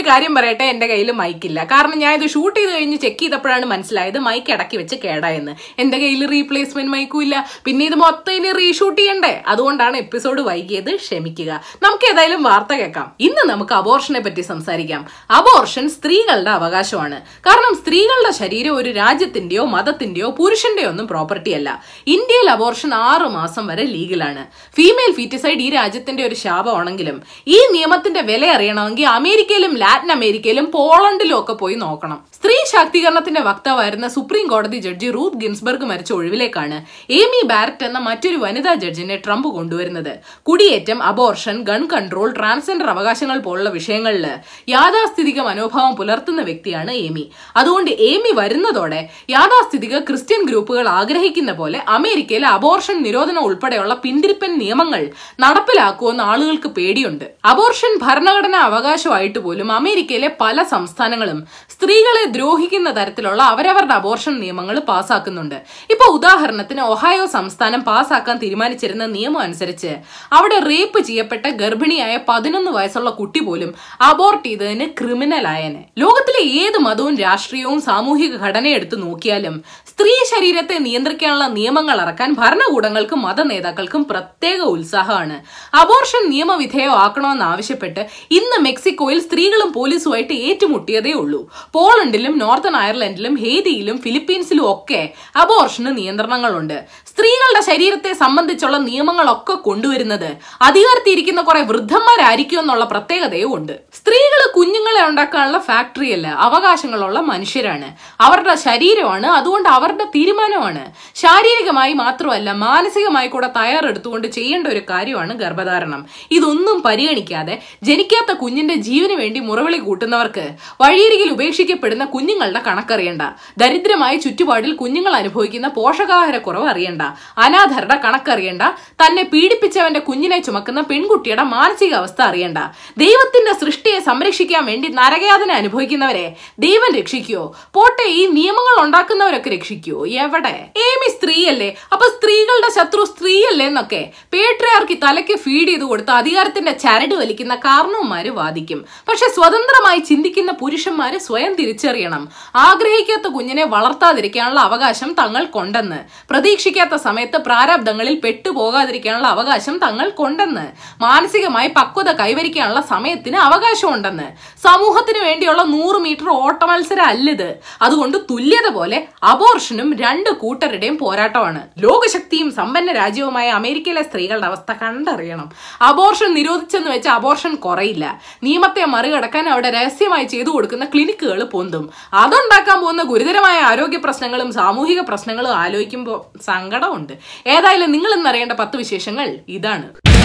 ഒരു കാര്യം പറയട്ടെ എന്റെ കയ്യിൽ മൈക്കില്ല കാരണം ഞാൻ ഇത് ഷൂട്ട് ചെയ്ത് കഴിഞ്ഞ് ചെക്ക് ചെയ്തപ്പോഴാണ് മനസ്സിലായത് മൈക്ക് ഇടയ്ക്ക് വെച്ച് കേടായെന്ന്. എന്റെ കയ്യിൽ റീപ്ലേസ്മെന്റ് മൈക്കും ഇല്ല. പിന്നെ ഇത് മൊത്തം ഇനി റീഷൂട്ട് ചെയ്യണ്ടേ? അതുകൊണ്ടാണ് എപ്പിസോഡ് വൈകിയത്. ക്ഷമിക്കുക. നമുക്ക് ഏതായാലും വാർത്ത കേൾക്കാം. ഇന്ന് നമുക്ക് അബോർഷനെ പറ്റി സംസാരിക്കാം. അബോർഷൻ സ്ത്രീകളുടെ അവകാശമാണ്. കാരണം സ്ത്രീകളുടെ ശരീരം ഒരു രാജ്യത്തിന്റെയോ മതത്തിന്റെയോ പുരുഷന്റെയോ ഒന്നും പ്രോപ്പർട്ടി അല്ല. ഇന്ത്യയിൽ അബോർഷൻ ആറ് മാസം വരെ ലീഗലാണ് ഫീമെയിൽ ഫീറ്റിസൈഡ് ഈ രാജ്യത്തിന്റെ ഒരു ശാപമാണെങ്കിലും ഈ നിയമത്തിന്റെ വില അറിയണമെങ്കിൽ അമേരിക്കയിലും ലാറ്റിൻ അമേരിക്കയിലും പോളണ്ടിലും ഒക്കെ പോയി നോക്കണം. സ്ത്രീ ശാക്തീകരണത്തിന്റെ വക്താവായിരുന്ന സുപ്രീം കോടതി ജഡ്ജി റൂത്ത് ഗിൻസ്ബർഗ് മരിച്ച ഒഴിവിലേക്കാണ് ഏമി ബാരറ്റ് എന്ന മറ്റൊരു വനിതാ ജഡ്ജിനെ ട്രംപ് കൊണ്ടുവരുന്നത്. കുടിയേറ്റം അബോർഷൻ ഗൺ കൺട്രോൾ ട്രാൻസ്ജെൻഡർ അവകാശങ്ങൾ പോലുള്ള വിഷയങ്ങളിൽ യാഥാസ്ഥിതിക മനോഭാവം പുലർത്തുന്ന വ്യക്തിയാണ് ഏമി. അതുകൊണ്ട് ഏമി വരുന്നതോടെ യാഥാസ്ഥിതിക ക്രിസ്ത്യൻ ഗ്രൂപ്പുകൾ ആഗ്രഹിക്കുന്ന പോലെ അമേരിക്കയിലെ അബോർഷൻ നിരോധനം ഉൾപ്പെടെയുള്ള പിന്തിരിപ്പൻ നിയമങ്ങൾ നടപ്പിലാക്കുമെന്ന് ആളുകൾക്ക് പേടിയുണ്ട്. അബോർഷൻ ഭരണഘടനാ അവകാശമായിട്ട് പോലും അമേരിക്കയിലെ പല സംസ്ഥാനങ്ങളും സ്ത്രീകളെ ദ്രോഹിക്കുന്ന തരത്തിലുള്ള അവരവരുടെ അബോർഷൻ നിയമങ്ങൾ പാസ്സാക്കുന്നുണ്ട് ഇപ്പൊ ഉദാഹരണത്തിന് ഒഹായോ സംസ്ഥാനം പാസാക്കാൻ തീരുമാനിച്ചിരുന്ന നിയമം അനുസരിച്ച് അവിടെ റേപ്പ് ചെയ്യപ്പെട്ട ഗർഭിണിയായ പതിനൊന്ന് വയസ്സുള്ള കുട്ടി പോലും അബോർട്ട് ചെയ്തതിന് ക്രിമിനൽ ആയനെ. ലോകത്തിലെ ഏത് മതവും രാഷ്ട്രീയവും സാമൂഹിക ഘടനയും എടുത്തു നോക്കിയാലും സ്ത്രീ ശരീരത്തെ നിയന്ത്രിക്കാനുള്ള നിയമങ്ങൾ ഇറക്കാൻ ഭരണകൂടങ്ങൾക്കും മത നേതാക്കൾക്കും പ്രത്യേക ഉത്സാഹമാണ്. അബോർഷൻ നിയമവിധേയമാക്കണമെന്ന് ആവശ്യപ്പെട്ട് ഇന്ന് മെക്സിക്കോയിൽ സ്ത്രീകളും പോലീസുമായിട്ട് ഏറ്റുമുട്ടിയതേ ഉള്ളൂ. പോളണ്ടിലും നോർത്തേൺ അയർലൻഡിലും ഹേതിയിലും ഫിലിപ്പീൻസിലും ഒക്കെ അബോർഷന് നിയന്ത്രണങ്ങളുണ്ട്. സ്ത്രീകളുടെ ശരീരത്തെ സംബന്ധിച്ചുള്ള നിയമങ്ങളൊക്കെ കൊണ്ടുവരുന്നത് അധികാരത്തിരിക്കുന്ന കുറെ വൃദ്ധന്മാരായിരിക്കും എന്നുള്ള പ്രത്യേകതയും ഉണ്ട്. സ്ത്രീകൾ കുഞ്ഞുങ്ങളെ ഉണ്ടാക്കാനുള്ള ഫാക്ടറിയല്ല അവകാശങ്ങളുള്ള മനുഷ്യരാണ്. അവരുടെ ശരീരമാണ് അതുകൊണ്ട് അവരുടെ തീരുമാനമാണ്. ശാരീരികമായി മാത്രമല്ല മാനസികമായി കൂടെ തയ്യാറെടുത്തുകൊണ്ട് ചെയ്യേണ്ട ഒരു കാര്യമാണ് ഗർഭധാരണം. ഇതൊന്നും പരിഗണിക്കാതെ ജനിക്കാത്ത കുഞ്ഞിന്റെ ജീവന് വേണ്ടി മുറവിളി കൂട്ടുന്നവർക്ക് വഴിയരികിൽ ഉപേക്ഷിക്കപ്പെടുന്ന കുഞ്ഞുങ്ങളുടെ കണക്കറിയണ്ട. ദരിദ്രമായ ചുറ്റുപാടിൽ കുഞ്ഞുങ്ങൾ അനുഭവിക്കുന്ന പോഷകാഹാരക്കുറവ് അറിയണ്ട. അനാഥരുടെ കണക്കറിയണ്ട. തന്നെ പീഡിപ്പിച്ചവന്റെ കുഞ്ഞിനെ ചുമക്കുന്ന പെൺകുട്ടിയുടെ മാനസികാവസ്ഥ അറിയണ്ട. ദൈവത്തിന്റെ സൃഷ്ടിയെ സംരക്ഷിക്കാൻ വേണ്ടി നരകയാതന അനുഭവിക്കുന്നവരെ ദൈവം രക്ഷിക്കുവോ പോട്ടെ ഈ നിയമങ്ങൾ ഉണ്ടാക്കുന്നവരൊക്കെ രക്ഷിക്കുവോ എവിടെ? ഏമി സ്ത്രീയല്ലേ? അപ്പൊ സ്ത്രീകളുടെ ശത്രു സ്ത്രീയല്ലേ എന്നൊക്കെ. പേട്രിയാർക്കി തലയ്ക്ക് ഫീഡ് ചെയ്ത് കൊടുത്ത് അധികാരത്തിന്റെ ചരട് വലിക്കുന്ന കാരണവന്മാര് വാദിക്കും. പക്ഷെ സ്വതന്ത്രമായി ചിന്തിക്കുന്ന പുരുഷന്മാരെ സ്വയം തിരിച്ചറിയണം. ആഗ്രഹിക്കാത്ത കുഞ്ഞിനെ വളർത്താതിരിക്കാനുള്ള അവകാശം തങ്ങൾ കൊണ്ടെന്ന് പ്രതീക്ഷിക്കാത്ത സമയത്ത് പ്രാരാബ്ദങ്ങളിൽ പെട്ടുപോകാതിരിക്കാനുള്ള അവകാശം തങ്ങൾ കൊണ്ടെന്ന് മാനസികമായി പക്വത കൈവരിക്കാനുള്ള സമയത്തിന് അവകാശമുണ്ടെന്ന്. സമൂഹത്തിന് വേണ്ടിയുള്ള നൂറ് മീറ്റർ ഓട്ട മത്സരം അല്ലിത്. അതുകൊണ്ട് തുല്യത പോലെ അബോർഷനും രണ്ട് കൂട്ടരുടെയും പോരാട്ടമാണ്. ലോകശക്തിയും സമ്പന്ന രാജ്യവുമായ അമേരിക്കയിലെ സ്ത്രീകളുടെ അവസ്ഥ കണ്ടറിയണം. അബോർഷൻ നിരോധിച്ചെന്ന് വെച്ച് അബോർഷൻ കുറയില്ല. നിയമത്തെ മറികടക്കാൻ അവിടെ രഹസ്യമായി ചെയ്തു കൊടുക്കുന്ന ക്ലിനിക്കുകൾ പൊന്തും. അതുണ്ടാക്കാൻ പോകുന്ന ഗുരുതരമായ ആരോഗ്യ പ്രശ്നങ്ങളും സാമൂഹിക പ്രശ്നങ്ങളും ആലോചിക്കുമ്പോൾ സങ്കടമുണ്ട്. ഏതായാലും നിങ്ങൾ ഇന്നറിയേണ്ട പത്ത് വിശേഷങ്ങൾ ഇതാണ്.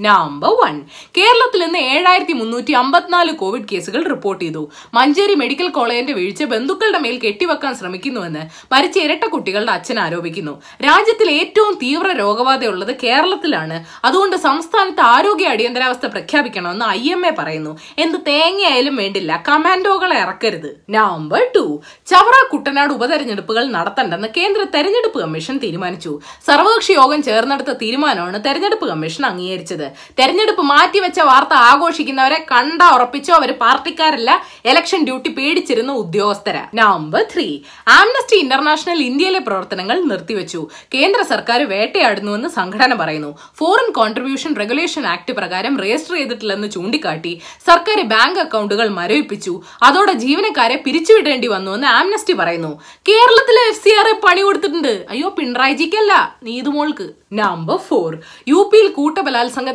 നമ്പർ വൺ കേരളത്തിൽ ഇന്ന് ഏഴായിരത്തി മുന്നൂറ്റി അമ്പത്തിനാല് കോവിഡ് കേസുകൾ റിപ്പോർട്ട് ചെയ്തു. മഞ്ചേരി മെഡിക്കൽ കോളേജിന്റെ വീഴ്ച ബന്ധുക്കളുടെ മേൽ കെട്ടിവെക്കാൻ ശ്രമിക്കുന്നുവെന്ന് മരിച്ച ഇരട്ട കുട്ടികളുടെ അച്ഛൻ ആരോപിക്കുന്നു. രാജ്യത്തിൽ ഏറ്റവും തീവ്ര രോഗബാധയുള്ളത് കേരളത്തിലാണ്. അതുകൊണ്ട് സംസ്ഥാനത്ത് ആരോഗ്യ അടിയന്തരാവസ്ഥ പ്രഖ്യാപിക്കണമെന്ന് ഐ എം എ പറയുന്നു. എന്ത് തേങ്ങയായാലും വേണ്ടില്ല കമാൻഡോകളെ ഇറക്കരുത്. നമ്പർ ടു ചവറ കുട്ടനാട് ഉപതെരഞ്ഞെടുപ്പുകൾ നടത്തണ്ടെന്ന് കേന്ദ്ര തെരഞ്ഞെടുപ്പ് കമ്മീഷൻ തീരുമാനിച്ചു. സർവകക്ഷി യോഗം ചേർന്നെടുത്ത തീരുമാനമാണ് തെരഞ്ഞെടുപ്പ് കമ്മീഷൻ അംഗീകരിച്ചത്. തെരഞ്ഞെടുപ്പ് മാറ്റിവെച്ച വാർത്ത ആഘോഷിക്കുന്നവരെ കണ്ട ഉറപ്പിച്ചോ അവർ പാർട്ടിക്കാരല്ല. ഇലക്ഷൻ ഡ്യൂട്ടി പേടിച്ചിരുന്ന ഉദ്യോഗസ്ഥര. നമ്പർ ത്രീ ആംനസ്റ്റി ഇന്റർനാഷണൽ ഇന്ത്യയിലെ പ്രവർത്തനങ്ങൾ നിർത്തിവെച്ചു. കേന്ദ്ര സർക്കാർ വേട്ടയാടുന്നുവെന്ന് സംഘടന പറയുന്നു. ഫോറിൻ കോൺട്രിബ്യൂഷൻ റെഗുലേഷൻ ആക്ട് പ്രകാരം രജിസ്റ്റർ ചെയ്തിട്ടില്ലെന്ന് ചൂണ്ടിക്കാട്ടി സർക്കാർ ബാങ്ക് അക്കൗണ്ടുകൾ മരവിപ്പിച്ചു. അതോടെ ജീവനക്കാരെ പിരിച്ചുവിടേണ്ടി വന്നുവെന്ന് ആംനസ്റ്റി പറയുന്നു. കേരളത്തിലെ എഫ് സി ആർ പണി കൊടുത്തിട്ടുണ്ട്. അയ്യോ പിണറായിജിക്കല്ല നീതുമോൾക്ക്. നമ്പർ ഫോർ യു പിയിൽ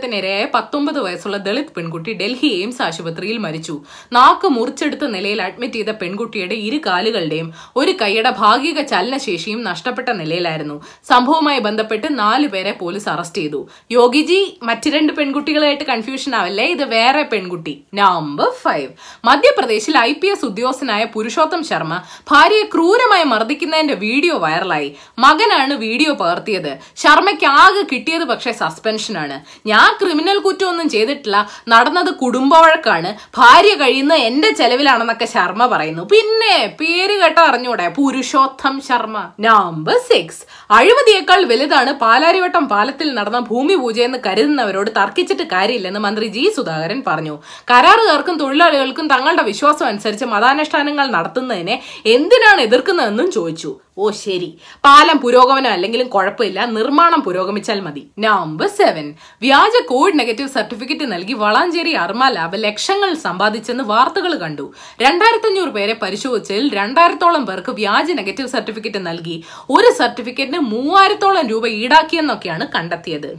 കൂട്ടബലാത്സംഗത്തിനിരയായ പത്തൊമ്പത് വയസ്സുള്ള ദളിത് പെൺകുട്ടി ഡൽഹി എയിംസ് ആശുപത്രിയിൽ മരിച്ചു. നാക്ക് മുറിച്ചെടുത്ത നിലയിൽ അഡ്മിറ്റ് ചെയ്ത പെൺകുട്ടിയുടെ ഇരു കാലുകളുടെയും ഒരു കൈയുടെ ഭാഗിക ചലനശേഷിയും നഷ്ടപ്പെട്ട നിലയിലായിരുന്നു. സംഭവവുമായി ബന്ധപ്പെട്ട് നാല് പേരെ പോലീസ് അറസ്റ്റ് ചെയ്തു. യോഗിജി മറ്റു രണ്ട് പെൺകുട്ടികളായിട്ട് കൺഫ്യൂഷൻ ആവല്ലേ? ഇത് വേറെ പെൺകുട്ടി. നമ്പർ ഫൈവ് മധ്യപ്രദേശിൽ ഐ പി എസ് ഉദ്യോഗസ്ഥനായ പുരുഷോത്തം ശർമ്മ ഭാര്യയെ ക്രൂരമായി മർദ്ദിക്കുന്നതിന്റെ വീഡിയോ വൈറലായി. മകനാണ് വീഡിയോ പകർത്തിയത്. ശർമ്മയ്ക്ക് ആകെ കിട്ടിയത് പക്ഷേ സസ്പെൻഷനാണ് ഞാൻ ഞാൻ ക്രിമിനൽ കുറ്റമൊന്നും ചെയ്തിട്ടില്ല. നടന്നത് കുടുംബ വഴക്കാണ് ഭാര്യ കഴിയുന്ന എന്റെ ചെലവിലാണെന്നൊക്കെ ശർമ്മ പറയുന്നു. പിന്നെ പേര് കേട്ട അറിഞ്ഞൂടെ? പുരുഷോത്തം ശർമ്മ. നമ്പർ സിക്സ് അഴിമതിയേക്കാൾ വലുതാണ് പാലാരിവട്ടം പാലത്തിൽ നടന്ന ഭൂമി പൂജയെന്ന് കരുതുന്നവരോട് തർക്കിച്ചിട്ട് കാര്യമില്ലെന്ന് മന്ത്രി ജി സുധാകരൻ പറഞ്ഞു. കരാറുകാർക്കും തൊഴിലാളികൾക്കും തങ്ങളുടെ വിശ്വാസം അനുസരിച്ച് മതാനുഷ്ഠാനങ്ങൾ നടത്തുന്നതിനെ എന്തിനാണ് എതിർക്കുന്നതെന്നും ചോദിച്ചു. ഓ ശരി. പാലം പുരോഗമനം അല്ലെങ്കിലും കുഴപ്പമില്ല. നിർമ്മാണം പുരോഗമിച്ചാൽ മതി. നമ്പർ സെവൻ വ്യാജ കോവിഡ് നെഗറ്റീവ് സർട്ടിഫിക്കറ്റ് നൽകി വളാഞ്ചേരി അർമ ലാബ് ലക്ഷങ്ങൾ സമ്പാദിച്ചെന്ന് വാർത്തകൾ കണ്ടു. രണ്ടായിരത്തി അഞ്ഞൂറ് പേരെ പരിശോധിച്ചതിൽ രണ്ടായിരത്തോളം പേർക്ക് വ്യാജ നെഗറ്റീവ് സർട്ടിഫിക്കറ്റ് നൽകി. ഒരു സർട്ടിഫിക്കറ്റിന് മൂവായിരത്തോളം രൂപ ഈടാക്കിയെന്നൊക്കെയാണ് കണ്ടെത്തിയത്.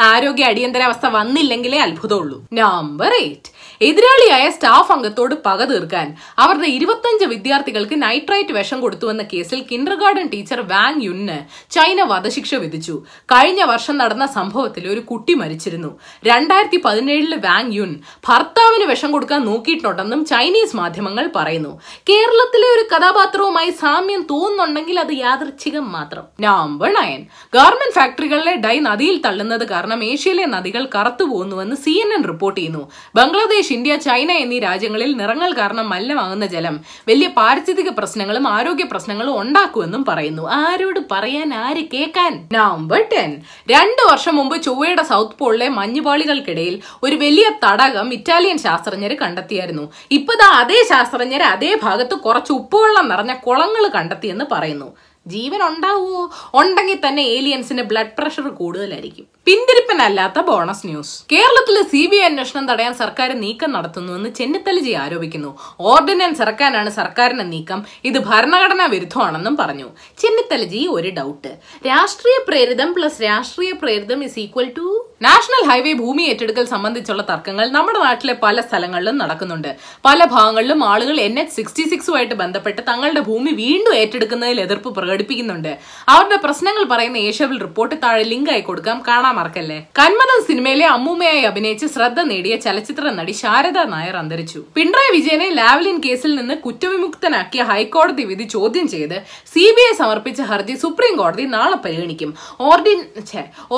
ആരോഗ്യ അടിയന്തരാവസ്ഥ വന്നില്ലെങ്കിലേ അത്ഭുതമുള്ളൂ. നമ്പർ എയ്റ്റ് എതിരാളിയായ സ്റ്റാഫ് അംഗത്തോട് പക തീർക്കാൻ അവരുടെ ഇരുപത്തഞ്ച് വിദ്യാർത്ഥികൾക്ക് നൈട്രൈറ്റ് വിഷം കൊടുത്തുവെന്ന കേസിൽ kindergarten teacher Wang Yun China വധശിക്ഷ വിധിച്ചു. കഴിഞ്ഞ വർഷം നടന്ന സംഭവത്തിൽ ഒരു കുട്ടി മരിച്ചിരുന്നു. രണ്ടായിരത്തി പതിനേഴിൽ വാങ് യുൻ ഭർത്താവിന് വിഷം കൊടുക്കാൻ നോക്കിയിട്ടുണ്ടെന്നും ചൈനീസ് മാധ്യമങ്ങൾ പറയുന്നു. കേരളത്തിലെ ഒരു കഥാപാത്രവുമായി സാമ്യം തോന്നുന്നുണ്ടെങ്കിൽ അത് യാദൃച്ഛികം മാത്രം. Number nine. ഗാർമെന്റ് ഫാക്ടറികളിലെ ഡൈ നദിയിൽ തള്ളുന്നത് കാരണം ഏഷ്യയിലെ നദികൾ കറുത്തു പോകുന്നുവെന്ന് സി റിപ്പോർട്ട് ചെയ്യുന്നു. ബംഗ്ലാദേശ് ഇന്ത്യ ചൈന എന്നീ രാജ്യങ്ങളിൽ നിറങ്ങൾ കാരണം മലിനമാകുന്ന ജലം വലിയ പാരിസ്ഥിതിക പ്രശ്നങ്ങളും ആരോഗ്യ പ്രശ്നങ്ങളും ഉണ്ടാക്കുമെന്നും പറയുന്നു. ആരോട് പറയാൻ ആര് കേൾക്കാൻ? Number ten. രണ്ടു വർഷം മുമ്പ് ചൊവ്വയുടെ സൗത്ത് പോളിലെ മഞ്ഞുപാളികൾക്കിടയിൽ ഒരു വലിയ തടകം ഇറ്റാലിയൻ ശാസ്ത്രജ്ഞർ കണ്ടെത്തിയായിരുന്നു. ഇപ്പതാ അതേ ശാസ്ത്രജ്ഞർ അതേ ഭാഗത്ത് കുറച്ച് ഉപ്പുവെള്ളം നിറഞ്ഞ കുളങ്ങൾ കണ്ടെത്തിയെന്ന് പറയുന്നു. ജീവൻ ഉണ്ടാവുമോ ഉണ്ടെങ്കിൽ തന്നെ ഏലിയൻസിന് ബ്ലഡ് പ്രഷർ കൂടുതലായിരിക്കും. പിന്തിരിപ്പനല്ലാത്ത ബോണസ് ന്യൂസ്. കേരളത്തിലെ സി ബി ഐ അന്വേഷണം തടയാൻ സർക്കാർ നീക്കം നടത്തുന്നുവെന്ന് ചെന്നിത്തലജി ആരോപിക്കുന്നു. ഓർഡിനൻസ് ഇറക്കാനാണ് സർക്കാരിന്റെ നീക്കം. ഇത് ഭരണഘടനാ വിരുദ്ധമാണെന്നും പറഞ്ഞു. ചെന്നിത്തലജി ഒരു ഡൗട്ട് രാഷ്ട്രീയ പ്രേരിതം പ്ലസ് രാഷ്ട്രീയ പ്രേരിതം is equal to national highway ഭൂമി ഏറ്റെടുക്കൽ സംബന്ധിച്ചുള്ള തർക്കങ്ങൾ നമ്മുടെ നാട്ടിലെ പല സ്ഥലങ്ങളിലും നടക്കുന്നുണ്ട്. പല ഭാഗങ്ങളിലും ആളുകൾ എൻ എച്ച് സിക്സ്റ്റി സിക്സുമായിട്ട് ബന്ധപ്പെട്ട് തങ്ങളുടെ ഭൂമി വീണ്ടും ഏറ്റെടുക്കുന്നതിൽ എതിർപ്പ് പ്രകടിപ്പിക്കുന്നുണ്ട്. അവരുടെ പ്രശ്നങ്ങൾ പറയുന്ന ഏഷ്യവിൽ റിപ്പോർട്ട് താഴെ ലിങ്ക് ആയി കൊടുക്കാം. കാണാൻ മറക്കല്ലേ? കന്മതം സിനിമയിലെ അമ്മൂമ്മയായി അഭിനയിച്ച് ശ്രദ്ധ നേടിയ ചലച്ചിത്ര നടി ശാരദ നായർ അന്തരിച്ചു. പിണറായി വിജയനെ ലാവ്ലിൻ കേസിൽ നിന്ന് കുറ്റവിമുക്തനാക്കിയ ഹൈക്കോടതി വിധി ചോദ്യം ചെയ്ത് സി ബി ഐ സമർപ്പിച്ച ഹർജി സുപ്രീം കോടതി നാളെ പരിഗണിക്കും. ഓർഡിൻ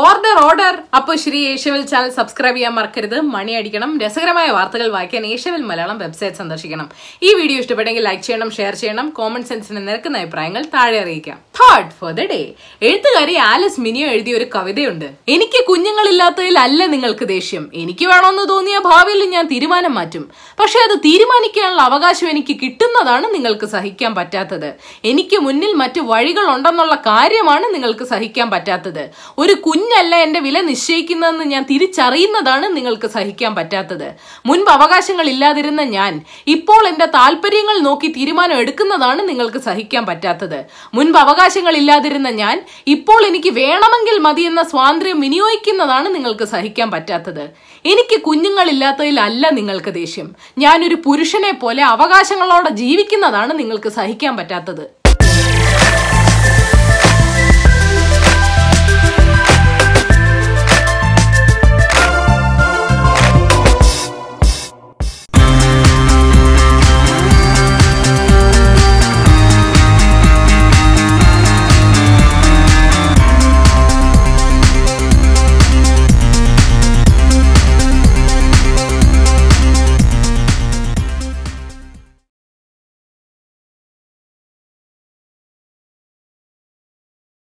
ഓർഡർ ഓർഡർ. അപ്പോൾ ശ്രീ ഏഷ്യവിൽ ചാനൽ സബ്സ്ക്രൈബ് ചെയ്യാൻ മറക്കരുത്. മണിയടിക്കണം രസകരമായ വാർത്തകൾ വായിക്കാൻ ഏഷ്യവിൽ മലയാളം വെബ്സൈറ്റ് സന്ദർശിക്കണം. ഈ വീഡിയോ ഇഷ്ടപ്പെട്ടെങ്കിൽ ലൈക്ക് ചെയ്യണം ഷെയർ ചെയ്യണം കോമൺ സെൻസിന് നിരക്കുന്ന അഭിപ്രായങ്ങൾ താഴെ അറിയിക്കാം. ഫോർ ദ ഡേ എഴുത്തുകാരി ആലസ് മിനിയോ എഴുതിയ ഒരു കവിതയുണ്ട്. എനിക്ക് കുഞ്ഞുങ്ങളില്ലാത്തതിൽ അല്ല നിങ്ങൾക്ക് ദേഷ്യം. എനിക്ക് വേണമെന്ന് തോന്നിയ ഭാവിയിൽ ഞാൻ തീരുമാനം മാറ്റും. പക്ഷെ അത് തീരുമാനിക്കാനുള്ള അവകാശം എനിക്ക് കിട്ടുന്നതാണ് നിങ്ങൾക്ക് സഹിക്കാൻ പറ്റാത്തത്. എനിക്ക് മുന്നിൽ മറ്റു വഴികൾ ഉണ്ടെന്നുള്ള കാര്യമാണ് നിങ്ങൾക്ക് സഹിക്കാൻ പറ്റാത്തത്. ഒരു കുഞ്ഞല്ല എന്റെ വില നിശ്ചയിക്കുന്നതെന്ന് ഞാൻ തിരിച്ചറിയുന്നതാണ് നിങ്ങൾക്ക് സഹിക്കാൻ പറ്റാത്തത്. മുൻപ് അവകാശങ്ങൾ ഇല്ലാതിരുന്ന ഞാൻ ഇപ്പോൾ എന്റെ താല്പര്യങ്ങൾ നോക്കി തീരുമാനം എടുക്കുന്നതാണ് നിങ്ങൾക്ക് സഹിക്കാൻ പറ്റാത്തത്. മുൻപ് അവകാശങ്ങൾ ഇല്ലാതിരുന്ന ഞാൻ ഇപ്പോൾ എനിക്ക് വേണമെങ്കിൽ മതി എന്ന സ്വാതന്ത്ര്യം വിനിയോഗിക്കുന്നതാണ് നിങ്ങൾക്ക് സഹിക്കാൻ പറ്റാത്തത്. എനിക്ക് കുഞ്ഞുങ്ങളില്ലാത്തതിലല്ല നിങ്ങൾക്ക് ദേഷ്യം. ഞാനൊരു പുരുഷനെ പോലെ അവകാശങ്ങളോടെ ജീവിക്കുന്നതാണ് നിങ്ങൾക്ക് സഹിക്കാൻ പറ്റാത്തത്.